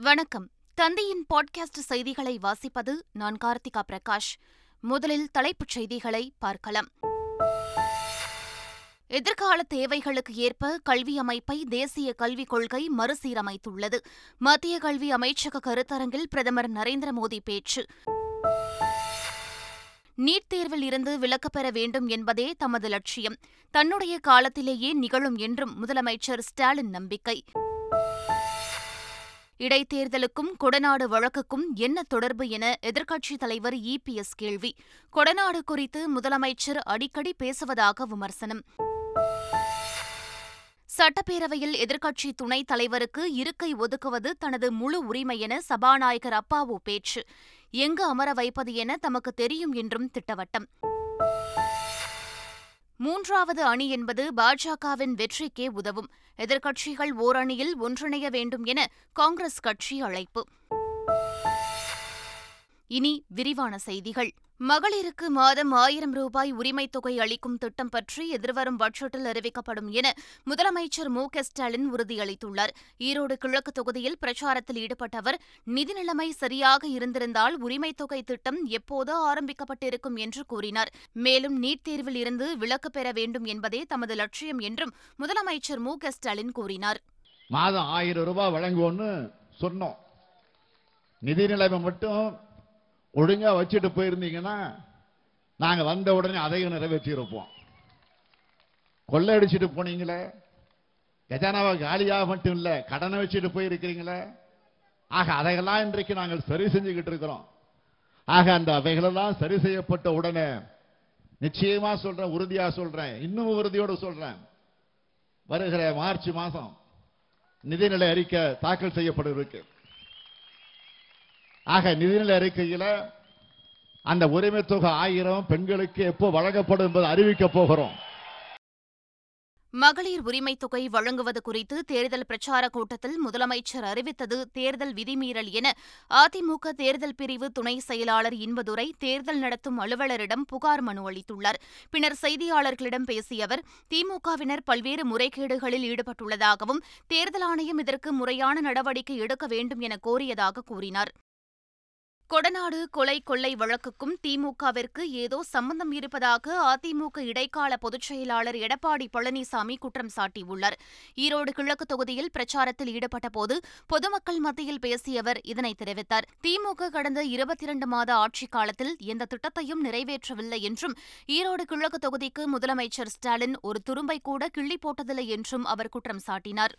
வணக்கம். தந்தையின் பாட்காஸ்ட் செய்திகளை வாசிப்பது நான் கார்த்திகா பிரகாஷ். முதலில் தலைப்புச் செய்திகளை பார்க்கலாம். எதிர்கால தேவைகளுக்கு ஏற்ப கல்வி அமைப்பை தேசிய கல்விக் கொள்கை மறுசீரமைத்துள்ளது. மத்திய கல்வி அமைச்சக கருத்தரங்கில் பிரதமர் நரேந்திர மோடி பேச்சு. நீட் தேர்வில் இருந்து விலக்கப்பெற வேண்டும் என்பதே தமது லட்சியம். தன்னுடைய காலத்திலேயே நிகழும் என்றும் முதலமைச்சர் ஸ்டாலின் நம்பிக்கை. இடைத்தேர்தலுக்கும் கொடநாடு வழக்குக்கும் என்ன தொடர்பு என எதிர்க்கட்சித் தலைவர் இபிஎஸ் கேள்வி. கொடநாடு குறித்து முதலமைச்சர் அடிக்கடி பேசுவதாக விமர்சனம். சட்டப்பேரவையில் எதிர்க்கட்சி துணைத் தலைவருக்கு இருக்கை ஒதுக்குவது தனது முழு உரிமை என சபாநாயகர் அப்பாவு பேச்சு. எங்கு அமர வைப்பது என தமக்கு தெரியும் என்றும் திட்டவட்டம். மூன்றாவது அணி என்பது பாஜகவின் வெற்றிக்கே உதவும். எதிர்க்கட்சிகள் ஓரணியில் ஒன்றிணைய வேண்டும் என காங்கிரஸ் கட்சி அழைப்பு. இனி விரிவான செய்திகள். மகளிருக்கு மாதம் ஆயிரம் ரூபாய் உரிமைத் தொகை அளிக்கும் திட்டம் பற்றி எதிர்வரும் பட்ஜெட்டில் அறிவிக்கப்படும் என முதலமைச்சர் மு க ஸ்டாலின் உறுதியளித்துள்ளார். ஈரோடு கிழக்கு தொகுதியில் பிரச்சாரத்தில் ஈடுபட்ட அவர் நிதி நிலைமை சரியாக இருந்திருந்தால் உரிமைத் தொகை திட்டம் எப்போதோ ஆரம்பிக்கப்பட்டிருக்கும்? என்று கூறினார். மேலும் நீட் தேர்வில் இருந்து விலக்கு பெற வேண்டும் என்பதே தமது லட்சியம் என்றும் முதலமைச்சர் மு க ஸ்டாலின் கூறினார். மாதம் ஆயிரம் ரூபாய் வழங்குவோம்னு சொன்னோம். நிதி நிலைமை மட்டும் ஒழுங்கா வச்சுட்டு போயிருந்தீங்கன்னா நாங்க வந்த உடனே அதையும் நிறைவேற்றியிருப்போம். கொள்ளையடிச்சிட்டு போனீங்களே? கஜானாவை காலியாக மட்டும் இல்ல கடனை வச்சுட்டு போயிருக்கிறீங்களே? ஆக அதையெல்லாம் இன்றைக்கு நாங்கள் சரி செஞ்சுக்கிட்டு இருக்கிறோம். ஆக அந்த அவைகளெல்லாம் சரி செய்யப்பட்ட உடனே நிச்சயமா சொல்றேன் உறுதியா சொல்றேன் இன்னும் உறுதியோடு சொல்றேன். வருகிற மார்ச் மாசம் நிதிநிலை அறிக்கை தாக்கல் செய்யப்பட இருக்கு ஆக நிதிநிலை அறிக்கையில் அந்த உரிமை தொகை ஆயிரம் பெண்களுக்கு எப்போ வழங்கப்படும் என்பதை அறிவிக்கப் போகிறோம். மகளிர் உரிமைத் தொகை வழங்குவது குறித்து தேர்தல் பிரச்சாரக் கூட்டத்தில் முதலமைச்சர் அறிவித்தது தேர்தல் விதிமீறல் என. அதிமுக தேர்தல் பிரிவு துணை செயலாளர் இன்பதுரை தேர்தல் நடத்தும் அலுவலரிடம் புகார் மனு அளித்துள்ளார். பின்னர் செய்தியாளர்களிடம் பேசிய அவர் திமுகவினர் பல்வேறு முறைகேடுகளில் ஈடுபட்டுள்ளதாகவும் தேர்தல் ஆணையம் இதற்கு முறையான நடவடிக்கை எடுக்க வேண்டும் என கோரியதாக கூறினார். கொடநாடு கொலை கொள்ளை வழக்குக்கும் திமுகவிற்கு ஏதோ சம்பந்தம் இருப்பதாக அதிமுக இடைக்கால பொதுச் செயலாளர் எடப்பாடி பழனிசாமி குற்றம் சாட்டியுள்ளார். ஈரோடு கிழக்கு தொகுதியில் பிரச்சாரத்தில் ஈடுபட்டபோது பொதுமக்கள் மத்தியில் பேசிய அவர் இதனை தெரிவித்தார். திமுக கடந்த இருபத்தி இரண்டு மாத ஆட்சிக் காலத்தில் எந்த திட்டத்தையும் நிறைவேற்றவில்லை என்றும் ஈரோடு கிழக்கு தொகுதிக்கு முதலமைச்சர் ஸ்டாலின் ஒரு துரும்பை கூட கிள்ளி போட்டதில்லை என்றும் அவர் குற்றம் சாட்டினார்.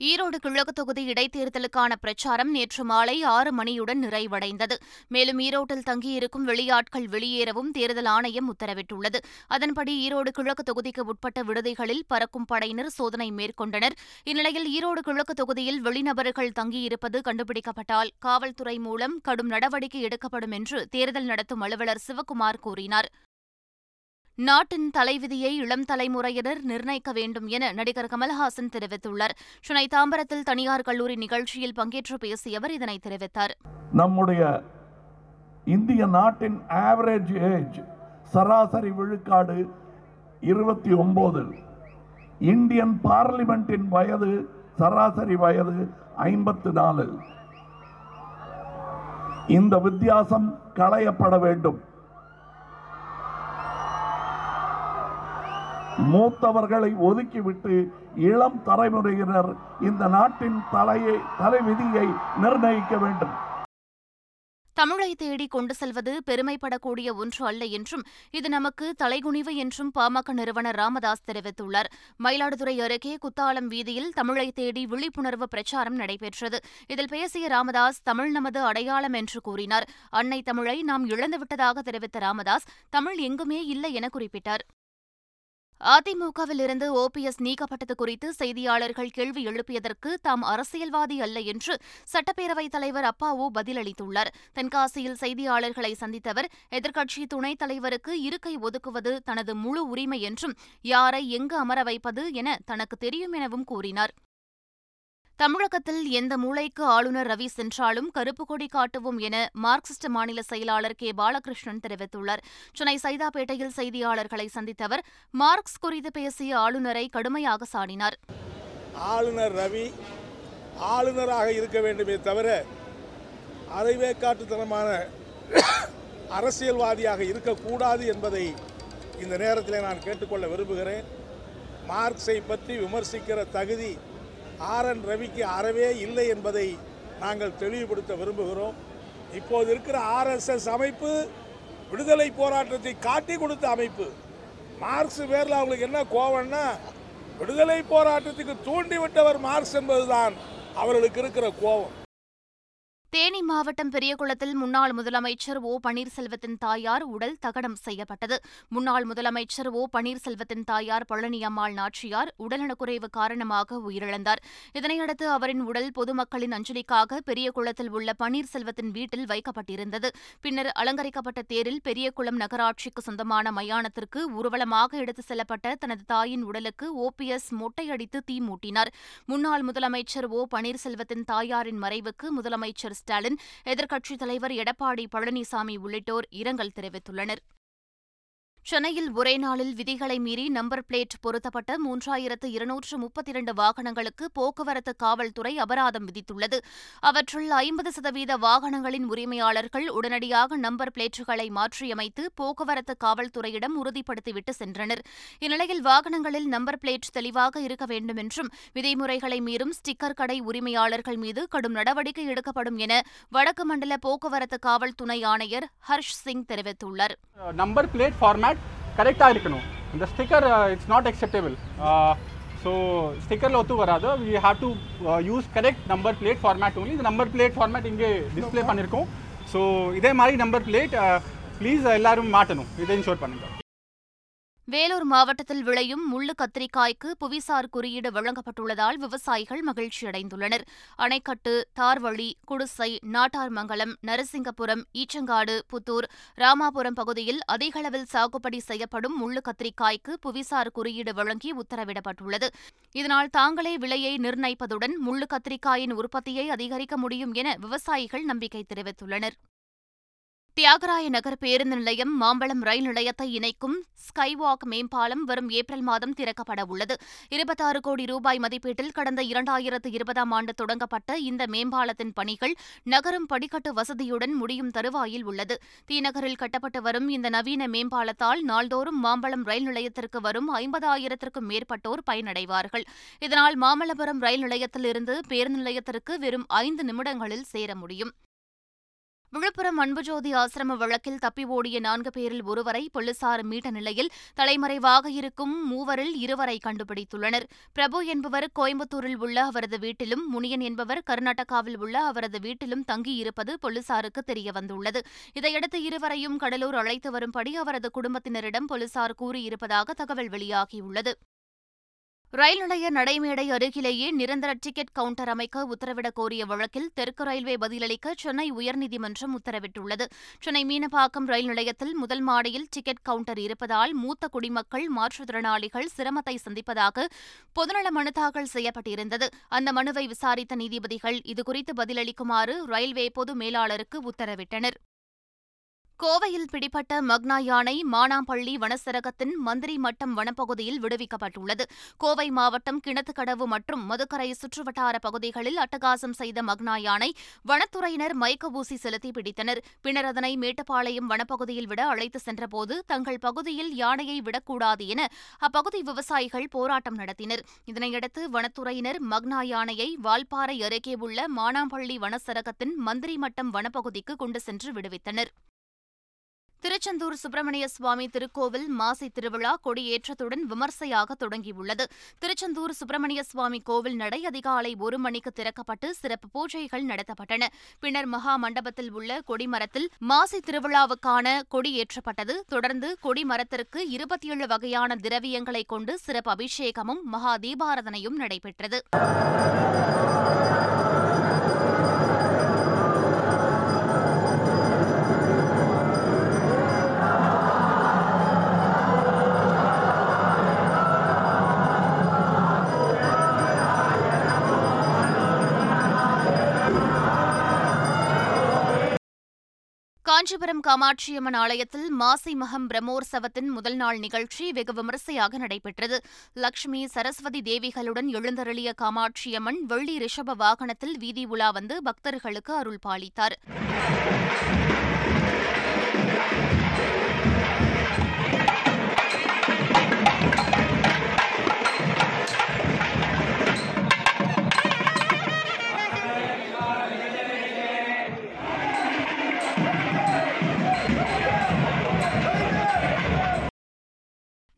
ஈரோடு கிழக்கு தொகுதி இடைத்தேர்தலுக்கான பிரச்சாரம் நேற்று மாலை ஆறு மணியுடன் நிறைவடைந்தது. மேலும் ஈரோட்டில் தங்கியிருக்கும் வெளியாட்கள் வெளியேறவும் தேர்தல் ஆணையம் உத்தரவிட்டுள்ளது. அதன்படி ஈரோடு கிழக்கு தொகுதிக்கு உட்பட்ட விடுதிகளில் பறக்கும் படையினர் சோதனை மேற்கொண்டனர். இந்நிலையில் ஈரோடு கிழக்கு தொகுதியில் வெளிநபர்கள் தங்கியிருப்பது கண்டுபிடிக்கப்பட்டால் காவல்துறை மூலம் கடும் நடவடிக்கை எடுக்கப்படும் என்று தேர்தல் நடத்தும் அலுவலர் சிவக்குமார் கூறினார். நாட்டின் தலைவிதியை இளம் தலைமுறையினர் நிர்ணயிக்க வேண்டும் என நடிகர் கமல்ஹாசன் தெரிவித்துள்ளார். சென்னை தாம்பரத்தில் தனியார் கல்லூரி நிகழ்ச்சியில் பங்கேற்று பேசிய அவர் இதனை தெரிவித்தார். நம்முடைய இந்திய நாட்டின் ஆவரேஜ் ஏஜ் சராசரி விழுக்காடு இருபத்தி ஒன்பது இந்தியன் பார்லிமெண்டின் வயது சராசரி வயது ஐம்பத்து நாலு இந்த வித்தியாசம் களையப்பட வேண்டும். மூத்தவர்களை ஒதுக்கிவிட்டு இளம் தலைமுறையினர் இந்த நாட்டின் தலையை தலைவிதியை நிர்ணயிக்க வேண்டும். தமிழை தேடி கொண்டு செல்வது பெருமைப்படக்கூடிய ஒன்று அல்ல என்றும் இது நமக்கு தலைகுனிவு என்றும் பாமக நிறுவனர் ராமதாஸ் தெரிவித்துள்ளார். மயிலாடுதுறை அருகே குத்தாலம் வீதியில் தமிழை தேடி விழிப்புணர்வு பிரச்சாரம் நடைபெற்றது. இதில் பேசிய ராமதாஸ் தமிழ் நமது அடையாளம் என்று கூறினார். அன்னை தமிழை நாம் இழந்துவிட்டதாக தெரிவித்த ராமதாஸ் தமிழ் எங்குமே இல்லை என குறிப்பிட்டார். அதிமுகவில் இருந்து ஓபிஎஸ் நீக்கப்பட்டது குறித்து செய்தியாளர்கள் கேள்வி எழுப்பியதற்கு தாம் அரசியல்வாதி அல்ல என்று சட்டப்பேரவைத் தலைவர் அப்பாவு பதிலளித்துள்ளார். தென்காசியில் செய்தியாளர்களை சந்தித்தவர் எதிர்க்கட்சி துணைத் தலைவருக்கு இருக்கை ஒதுக்குவது தனது முழு உரிமை என்றும் யாரை எங்கு அமர வைப்பது என தனக்கு தெரியும் எனவும் கூறினார். தமிழகத்தில் எந்த மூளைக்கு ஆளுநர் ரவி சென்றாலும் கருப்பு கொடி காட்டுவோம் என மார்க்சிஸ்ட் மாநில செயலாளர் கே. பாலகிருஷ்ணன் தெரிவித்துள்ளார். சென்னை சைதாப்பேட்டையில் செய்தியாளர்களை சந்தித்த அவர் மார்க்ஸ் குறித்து பேசிய ஆளுநரை கடுமையாக சாடினார். ஆளுநர் ரவி ஆளுநராக இருக்க வேண்டுமே தவிர அரைவேக்காட்டுத்தனமான அரசியல்வாதியாக இருக்கக்கூடாது என்பதை இந்த நேரத்தில் நான் கேட்டுக்கொள்ள விரும்புகிறேன். மார்க்ஸை பற்றி விமர்சிக்கிற தகுதி ஆர் என் ரவிக்கு அறவே இல்லை என்பதை நாங்கள் தெளிவுபடுத்த விரும்புகிறோம். இப்போது இருக்கிற ஆர்எஸ்எஸ் அமைப்பு விடுதலை போராட்டத்தை காட்டி கொடுத்த அமைப்பு. மார்க்ஸ் பேரில் அவங்களுக்கு என்ன கோவம்னா விடுதலை போராட்டத்துக்கு தூண்டிவிட்டவர் மார்க்ஸ் என்பதுதான் அவர்களுக்கு இருக்கிற கோபம் தேனி மாவட்டம் பெரியகுளத்தில் முன்னாள் முதலமைச்சர் ஓ பன்னீர்செல்வத்தின் தாயார் உடல் தகனம் செய்யப்பட்டது. முன்னாள் முதலமைச்சர் ஓ பன்னீர்செல்வத்தின் தாயார் பழனியம்மாள் நாச்சியார் உடல்நலக்குறைவு காரணமாக உயிரிழந்தார். இதனையடுத்து அவரின் உடல் பொதுமக்களின் அஞ்சலிக்காக பெரியகுளத்தில் உள்ள பன்னீர்செல்வத்தின் வீட்டில் வைக்கப்பட்டிருந்தது. பின்னர் அலங்கரிக்கப்பட்ட தேரில் பெரியகுளம் நகராட்சிக்கு சொந்தமான மயானத்திற்கு ஊர்வலமாக எடுத்துச் செல்லப்பட்ட தனது தாயின் உடலுக்கு ஓபிஎஸ் மொட்டையடித்து தீ மூட்டினார். முன்னாள் முதலமைச்சர் ஓ பன்னீர்செல்வத்தின் தாயாரின் மறைவுக்கு முதலமைச்சர் ஸ்டாலின் எதிர்க்கட்சித் தலைவர் எடப்பாடி பழனிசாமி உள்ளிட்டோர் இரங்கல் தெரிவித்துள்ளனர். சென்னையில் ஒரே நாளில் விதிகளை மீறி நம்பர் பிளேட் பொருத்தப்பட்ட மூன்றாயிரத்து இருநூற்று முப்பத்தி இரண்டு வாகனங்களுக்கு போக்குவரத்து காவல்துறை அபராதம் விதித்துள்ளது. அவற்றுள் ஐம்பது சதவீத வாகனங்களின் உரிமையாளர்கள் உடனடியாக நம்பர் பிளேட்டுகளை மாற்றியமைத்து போக்குவரத்து காவல்துறையிடம் உறுதிப்படுத்திவிட்டு சென்றனர். இந்நிலையில் வாகனங்களில் நம்பர் பிளேட் தெளிவாக இருக்க வேண்டும் என்றும் விதிமுறைகளை மீறும் ஸ்டிக்கர் கடை உரிமையாளர்கள் மீது கடும் நடவடிக்கை எடுக்கப்படும் என வடக்கு மண்டல போக்குவரத்து காவல் துணை ஆணையர் ஹர்ஷ் சிங் தெரிவித்துள்ளார். நம்பர் பிளேட் ஃபார்மேட் கரெக்டாக இருக்கணும். இந்த sticker it's not acceptable so ஸ்டிக்கரில் ஒத்து வராது. We have to use correct number plate format only இந்த நம்பர் பிளேட் ஃபார்மேட் இங்கே டிஸ்ப்ளே பண்ணியிருக்கோம் ஸோ இதே மாதிரி நம்பர் பிளேட் ப்ளீஸ் எல்லோரும் மாட்டணும். இதை இன்ஷோர் பண்ணுங்கள் வேலூர் மாவட்டத்தில் விளையும் முள்ளு கத்திரிக்காய்க்கு புவிசார் குறியீடு வழங்கப்பட்டுள்ளதால் விவசாயிகள் மகிழ்ச்சியடைந்துள்ளனர் அணைக்கட்டு தார்வழி குடிசை நாட்டார்மங்கலம் நரசிங்கபுரம் ஈச்சங்காடு புத்தூர் ராமாபுரம் பகுதியில் அதிக அளவில் சாகுபடி செய்யப்படும் முள்ளு கத்திரிக்காய்க்கு புவிசார் குறியீடு வழங்கி உத்தரவிடப்பட்டுள்ளது. இதனால் தாங்களே விலையை நிர்ணயிப்பதுடன் முள்ளு கத்திரிக்காயின் உற்பத்தியை அதிகரிக்க முடியும் என விவசாயிகள் நம்பிக்கை தெரிவித்துள்ளனர். தியாகராய நகர் பேருந்து நிலையம் மாம்பழம் ரயில் நிலையத்தை இணைக்கும் ஸ்கைவாக் மேம்பாலம் வரும் ஏப்ரல் மாதம் திறக்கப்பட உள்ளது. இருபத்தாறு கோடி ரூபாய் மதிப்பீட்டில் கடந்த இரண்டாயிரத்து இருபதாம் ஆண்டு தொடங்கப்பட்ட இந்த மேம்பாலத்தின் பணிகள் நகரும் படிக்கட்டு வசதியுடன் முடியும் தருவாயில் உள்ளது. தீநகரில் கட்டப்பட்டு வரும் இந்த நவீன மேம்பாலத்தால் நாள்தோறும் மாம்பழம் ரயில் நிலையத்திற்கு வரும் ஐம்பதாயிரத்திற்கும் மேற்பட்டோர் பயனடைவார்கள். இதனால் மாமல்லபுரம் ரயில் நிலையத்திலிருந்து பேருந்து நிலையத்திற்கு வெறும் ஐந்து நிமிடங்களில் சேர முடியும். விழுப்புரம் அன்புஜோதி ஆசிரம வழக்கில் தப்பி ஓடிய நான்கு பேரில் ஒருவரை போலீசார் மீட்ட நிலையில் தலைமறைவாக இருக்கும் மூவரில் இருவரை கண்டுபிடித்துள்ளனர். பிரபு என்பவர் கோயம்புத்தூரில் உள்ள அவரது வீட்டிலும் முனியன் என்பவர் கர்நாடகாவில் உள்ள அவரது வீட்டிலும் தங்கியிருப்பது போலீசாருக்கு தெரியவந்துள்ளது. இதையடுத்து இருவரையும் கடலூர் அழைத்து வரும்படி அவரது குடும்பத்தினரிடம் போலீசார் கூறியிருப்பதாக தகவல் வெளியாகியுள்ளது. ரயில் நிலைய நடைமேடை அருகிலேயே நிரந்தர டிக்கெட் கவுண்டர் அமைக்க உத்தரவிடக் கோரிய வழக்கில் தெற்கு ரயில்வே பதிலளிக்க சென்னை உயர்நீதிமன்றம் உத்தரவிட்டுள்ளது. சென்னை மீனப்பாக்கம் ரயில் நிலையத்தில் முதல் மாடியில் டிக்கெட் கவுண்டர் இருப்பதால் மூத்த குடிமக்கள் மாற்றுத்திறனாளிகள் சிரமத்தை சந்திப்பதாக பொதுநல மனு தாக்கல் செய்யப்பட்டிருந்தது. அந்த மனுவை விசாரித்த நீதிபதிகள் இதுகுறித்து பதிலளிக்குமாறு ரயில்வே பொது மேலாளருக்கு உத்தரவிட்டனர். கோவையில் பிடிபட்ட மக்னா யானை மானாம்பள்ளி வனச்சரகத்தின் மந்திரி மட்டம் வனப்பகுதியில் விடுவிக்கப்பட்டுள்ளது. கோவை மாவட்டம் கிணத்துக்கடவு மற்றும் மதுக்கரை சுற்றுவட்டார பகுதிகளில் அட்டகாசம் செய்த மக்னா யானை வனத்துறையினர் மயக்க ஊசி செலுத்தி பிடித்தனர். பின்னர் அதனை மேட்டுப்பாளையம் வனப்பகுதியில் விட அழைத்து சென்றபோது தங்கள் பகுதியில் யானையை விடக்கூடாது என அப்பகுதி விவசாயிகள் போராட்டம் நடத்தினர். இதனையடுத்து வனத்துறையினர் மக்னா யானையை வால்பாறை அருகே உள்ள மானாம்பள்ளி வனச்சரகத்தின் மந்திரி மட்டம் வனப்பகுதிக்கு கொண்டு சென்று விடுவித்தனர். திருச்செந்தூர் சுப்பிரமணிய சுவாமி திருக்கோவில் மாசி திருவிழா கொடியேற்றத்துடன் விமர்சையாக தொடங்கியுள்ளது. திருச்செந்தூர் சுப்பிரமணிய சுவாமி கோவில் நடை அதிகாலை ஒரு மணிக்கு திறக்கப்பட்டு சிறப்பு பூஜைகள் நடத்தப்பட்டன. பின்னர் மகா மண்டபத்தில் உள்ள கொடிமரத்தில் மாசி திருவிழாவுக்கான கொடியேற்றப்பட்டது தொடர்ந்து கொடிமரத்திற்கு இருபத்தி ஏழு வகையான திரவியங்களை கொண்டு சிறப்பு அபிஷேகமும் மகா தீபாரதனையும் நடைபெற்றது. காஞ்சிபுரம் காமாட்சியம்மன் ஆலயத்தில் மாசி மகம் பிரம்மோற்சவத்தின் முதல் நாள் நிகழ்ச்சி வெகு விமரிசையாக நடைபெற்றது. லட்சுமி சரஸ்வதி தேவிகளுடன் எழுந்தருளிய காமாட்சியம்மன் வெள்ளி ரிஷப வாகனத்தில் வீதி உலா வந்து பக்தர்களுக்கு அருள் பாலித்தார்.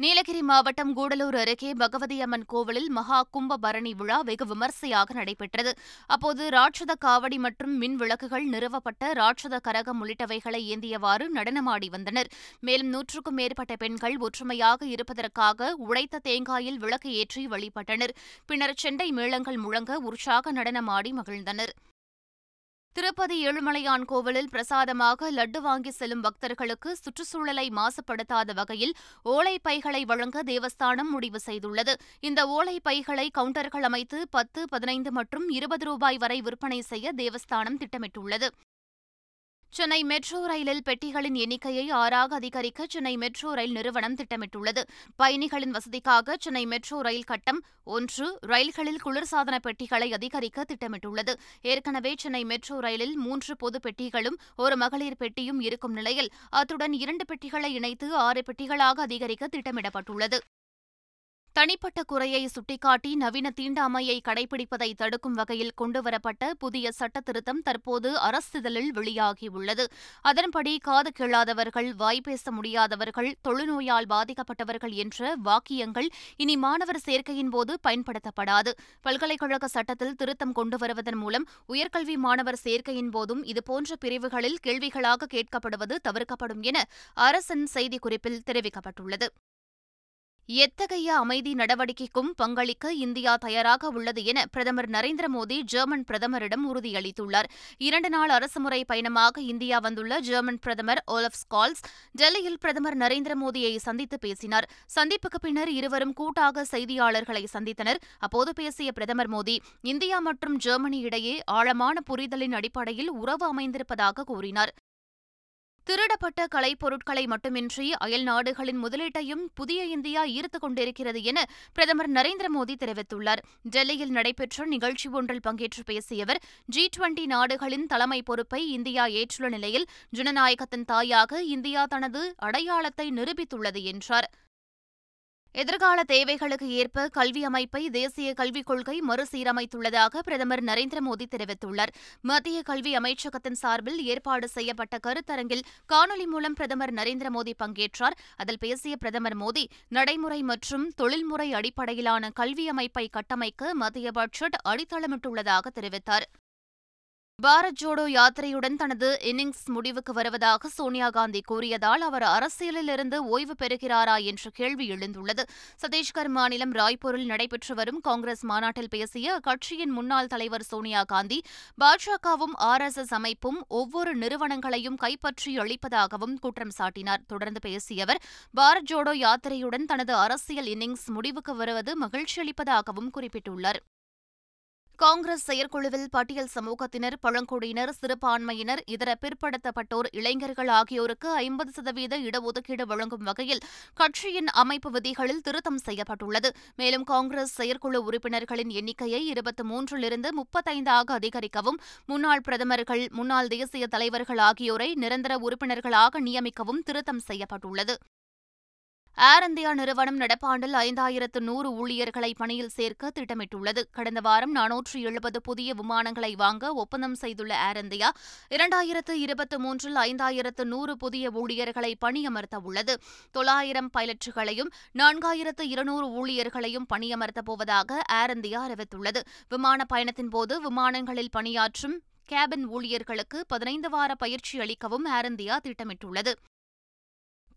நீலகிரி மாவட்டம் கூடலூர் அருகே பகவதி அம்மன் கோவிலில் மகா கும்ப பரணி விழா வெகு விமர்சையாக நடைபெற்றது. அப்போது ராட்சத காவடி மற்றும் மின் விளக்குகள் நிறுவப்பட்ட ராட்சத கரகம் உள்ளிட்டவைகளை ஏந்தியவாறு நடனமாடி வந்தனர். மேலும் நூற்றுக்கும் மேற்பட்ட பெண்கள் ஒற்றுமையாக இருப்பதற்காக உடைத்த தேங்காயில் விளக்கு ஏற்றி வழிபட்டனர். பின்னர் செண்டை மேளங்கள் முழங்க உற்சாக நடனமாடி மகிழ்ந்தனர். திருப்பதி ஏழுமலையான் கோவிலில் பிரசாதமாக லட்டு வாங்கி செல்லும் பக்தர்களுக்கு சுற்றுச்சூழலை மாசுபடுத்தாத வகையில் ஓலை பைகளை வழங்க தேவஸ்தானம் முடிவு செய்துள்ளது. இந்த ஓலை பைகளை கவுண்டர்கள் அமைத்து பத்து பதினைந்து மற்றும் இருபது ரூபாய் வரை விற்பனை செய்ய தேவஸ்தானம் திட்டமிட்டுள்ளது. சென்னை மெட்ரோ ரயிலில் பெட்டிகளின் எண்ணிக்கையை ஆறாக அதிகரிக்க சென்னை மெட்ரோ ரயில் நிறுவனம் திட்டமிட்டுள்ளது. பயணிகளின் வசதிக்காக சென்னை மெட்ரோ ரயில் கட்டம் ஒன்று ரயில்களில் குளிர்சாதன பெட்டிகளை அதிகரிக்க திட்டமிட்டுள்ளது. ஏற்கனவே சென்னை மெட்ரோ ரயிலில் மூன்று பொது பெட்டிகளும் ஒரு மகளிர் பெட்டியும் இருக்கும் நிலையில் அத்துடன் இரண்டு பெட்டிகளை இணைத்து ஆறு பெட்டிகளாக அதிகரிக்க திட்டமிடப்பட்டுள்ளது. தனிப்பட்ட குறையை சுட்டிக்காட்டி நவீன தீண்டாமையை கடைபிடிப்பதை தடுக்கும் வகையில் கொண்டுவரப்பட்ட புதிய சட்ட திருத்தம் தற்போது அரசிதழில் வெளியாகியுள்ளது. அதன்படி காது கேளாதவர்கள் வாய்ப்பேச முடியாதவர்கள் தொழுநோயால் பாதிக்கப்பட்டவர்கள் என்ற வாக்கியங்கள் இனி மாணவர் சேர்க்கையின் போது பயன்படுத்தப்படாது. பல்கலைக்கழக சட்டத்தில் திருத்தம் கொண்டு வருவதன் மூலம் உயர்கல்வி மாணவர் சேர்க்கையின் போதும் இதுபோன்ற பிரிவுகளில் கேள்விகளாக கேட்கப்படுவது தவிர்க்கப்படும் என அரசின் செய்திக்குறிப்பில் தெரிவிக்கப்பட்டுள்ளது. எத்தகைய அமைதி நடவடிக்கைக்கும் பங்களிக்க இந்தியா தயாராக உள்ளது என பிரதமர் நரேந்திர மோடி ஜெர்மன் பிரதமரிடம் உறுதியளித்துள்ளார். இரண்டு நாள் அரசுமுறை பயணமாக இந்தியா வந்துள்ள ஜெர்மன் பிரதமர் ஓலப் ஸ்கால்ஸ் டெல்லியில் பிரதமர் நரேந்திர மோடியை சந்தித்து பேசினார். சந்திப்புக்கு பின்னர் இருவரும் கூட்டாக செய்தியாளர்களை சந்தித்தனர். அப்போது பேசிய பிரதமர் மோடி இந்தியா மற்றும் ஜெர்மனி இடையே ஆழமான புரிதலின் அடிப்படையில் உறவு அமைந்திருப்பதாக கூறினார். திருடப்பட்ட கலைப்பொருட்களை மட்டுமின்றி அயல் நாடுகளின் முதலீட்டையும் புதிய இந்தியா ஈர்த்துக் கொண்டிருக்கிறது என பிரதமர் நரேந்திர மோடி தெரிவித்துள்ளார். டெல்லியில் நடைபெற்ற நிகழ்ச்சி ஒன்றில் பங்கேற்று பேசிய அவர் ஜி டுவெண்டி நாடுகளின் தலைமை பொறுப்பை இந்தியா ஏற்றுள்ள நிலையில் ஜனநாயகத்தின் தாயாக இந்தியா தனது அடையாளத்தை நிரூபித்துள்ளது என்றார். எதிர்கால தேவைகளுக்கு ஏற்ப கல்வி அமைப்பை தேசிய கல்விக் கொள்கை மறுசீரமைத்துள்ளதாக பிரதமர் நரேந்திர மோடி தெரிவித்துள்ளார். மத்திய கல்வி அமைச்சகத்தின் சார்பில் ஏற்பாடு செய்யப்பட்ட கருத்தரங்கில் காணொலி மூலம் பிரதமர் நரேந்திர மோடி பங்கேற்றார். அதில் பேசிய பிரதமர் மோடி நடைமுறை மற்றும் தொழில்முறை அடிப்படையிலான கல்வி அமைப்பை கட்டமைக்க மத்திய பட்ஜெட் அடித்தளமிட்டுள்ளதாக தெரிவித்தார். பாரத் ஜோடோ யாத்திரையுடன் தனது இன்னிங்ஸ் முடிவுக்கு வருவதாக சோனியா காந்தி கூறியதால் அவர் அரசியலிலிருந்து ஓய்வு பெறுகிறாரா என்ற கேள்வி எழுந்துள்ளது. சத்தீஸ்கர் மாநிலம் ராய்ப்பூரில் நடைபெற்று வரும் காங்கிரஸ் மாநாட்டில் பேசிய அக்கட்சியின் முன்னாள் தலைவர் சோனியா காந்தி பாஜகவும் ஆர் எஸ் எஸ் அமைப்பும் ஒவ்வொரு நிறுவனங்களையும் கைப்பற்றி அளிப்பதாகவும் குற்றம் சாட்டினார். தொடர்ந்து பேசிய அவர் பாரத் ஜோடோ யாத்திரையுடன் தனது அரசியல் இன்னிங்ஸ் முடிவுக்கு வருவது மகிழ்ச்சியளிப்பதாகவும் குறிப்பிட்டுள்ளார். காங்கிரஸ் செயற்குழுவில் பட்டியல் சமூகத்தினர் பழங்குடியினர் சிறுபான்மையினர் இதர பிற்படுத்தப்பட்டோர் இளைஞர்கள் ஆகியோருக்கு ஐம்பது சதவீத இடஒதுக்கீடு வழங்கும் வகையில் கட்சியின் அமைப்பு விதிகளில் திருத்தம் செய்யப்பட்டுள்ளது. மேலும் காங்கிரஸ் செயற்குழு உறுப்பினர்களின் எண்ணிக்கையை இருபத்தி மூன்றிலிருந்து முப்பத்தைந்தாக அதிகரிக்கவும் முன்னாள் பிரதமர்கள் முன்னாள் தேசிய தலைவர்கள் ஆகியோரை நிரந்தர உறுப்பினர்களாக நியமிக்கவும் திருத்தம் செய்யப்பட்டுள்ளது. ஏர் இந்தியா நிறுவனம் நடப்பாண்டில் ஐந்தாயிரத்து நூறு ஊழியர்களை பணியில் சேர்க்க திட்டமிட்டுள்ளது. கடந்த வாரம் நானூற்று எழுபது புதிய விமானங்களை வாங்க ஒப்பந்தம் செய்துள்ள ஏர் இந்தியா இரண்டாயிரத்து இருபத்தி மூன்றில் ஐந்தாயிரத்து நூறு புதிய ஊழியர்களை பணியமர்த்த உள்ளது தொள்ளாயிரம் பைலட்டுகளையும் நான்காயிரத்து இருநூறு ஊழியர்களையும் பணியமர்த்தப் போவதாக ஏர் இந்தியா அறிவித்துள்ளது. விமான பயணத்தின் போது விமானங்களில் பணியாற்றும் கேபின் ஊழியர்களுக்கு பதினைந்து வார பயிற்சி அளிக்கவும் ஏர் இந்தியா திட்டமிட்டுள்ளது.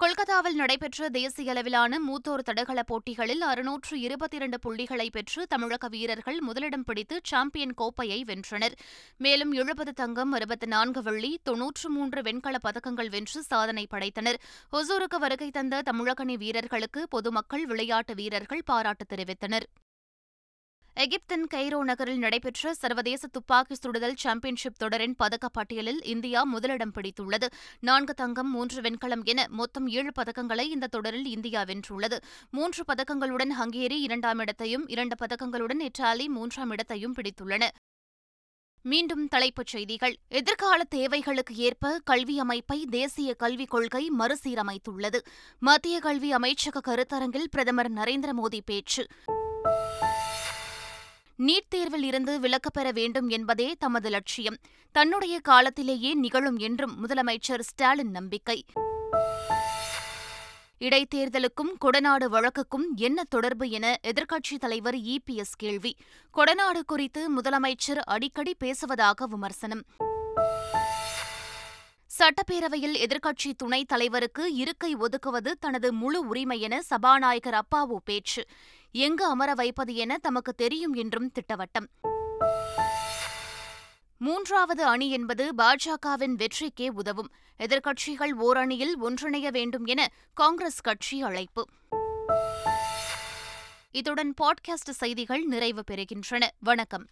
கொல்கத்தாவில் நடைபெற்ற தேசிய அளவிலான மூத்தோர் தடகள போட்டிகளில் அறுநூற்று இருபத்தி இரண்டு புள்ளிகளை பெற்று தமிழக வீரர்கள் முதலிடம் பிடித்து சாம்பியன் கோப்பையை வென்றனர். மேலும் எழுபது தங்கம் அறுபத்தி நான்கு வெள்ளி தொன்னூற்று மூன்று வெண்கலப் பதக்கங்கள் வென்று சாதனை படைத்தனர். ஒசூருக்கு வருகை தந்த தமிழக அணி வீரர்களுக்கு பொதுமக்கள் விளையாட்டு வீரர்கள் பாராட்டு தெரிவித்தனர். எகிப்தின் கைரோ நகரில் நடைபெற்ற சர்வதேச துப்பாக்கி சுடுதல் சாம்பியன்ஷிப் தொடரின் பதக்கப் பட்டியலில் இந்தியா முதலிடம் பிடித்துள்ளது. நான்கு தங்கம் மூன்று வெண்கலம் என மொத்தம் ஏழு பதக்கங்களை இந்த தொடரில் இந்தியா வென்றுள்ளது. மூன்று பதக்கங்களுடன் ஹங்கேரி இரண்டாம் இடத்தையும் இரண்டு பதக்கங்களுடன் இத்தாலி மூன்றாம் இடத்தையும் பிடித்துள்ளன. மீண்டும் தலைப்புச் செய்திகள். எதிர்கால தேவைகளுக்கு ஏற்ப கல்வி அமைப்பை தேசிய கல்விக் கொள்கை மறுசீரமைத்துள்ளது. மத்திய கல்வி அமைச்சக கருத்தரங்கில் பிரதமர் நரேந்திர மோடி பேச்சு. நீட் தேர்வில் இருந்து விலக்கப் பெற வேண்டும் என்பதே தமது லட்சியம். தன்னுடைய காலத்திலேயே நிகழும் என்றும் முதலமைச்சர் ஸ்டாலின் நம்பிக்கை. இடைத்தேர்தலுக்கும் கொடநாடு வழக்குக்கும் என்ன தொடர்பு என எதிர்க்கட்சித் தலைவர் இபிஎஸ் கேள்வி. கொடநாடு குறித்து முதலமைச்சர் அடிக்கடி பேசுவதாக விமர்சனம். சட்டப்பேரவையில் எதிர்க்கட்சி துணைத் தலைவருக்கு இருக்கை ஒதுக்குவது தனது முழு உரிமை என சபாநாயகர் அப்பாவு பேச்சு. எங்கு அமர வைப்பது என தமக்கு தெரியும் என்றும் திட்டவட்டம். மூன்றாவது அணி என்பது பாஜகவின் வெற்றிக்கே உதவும். எதிர்க்கட்சிகள் ஓரணியில் ஒன்றிணைய வேண்டும் என காங்கிரஸ் கட்சி அழைப்பு. இத்துடன் பாட்காஸ்ட் செய்திகள் நிறைவு பெறுகின்றன. வணக்கம்.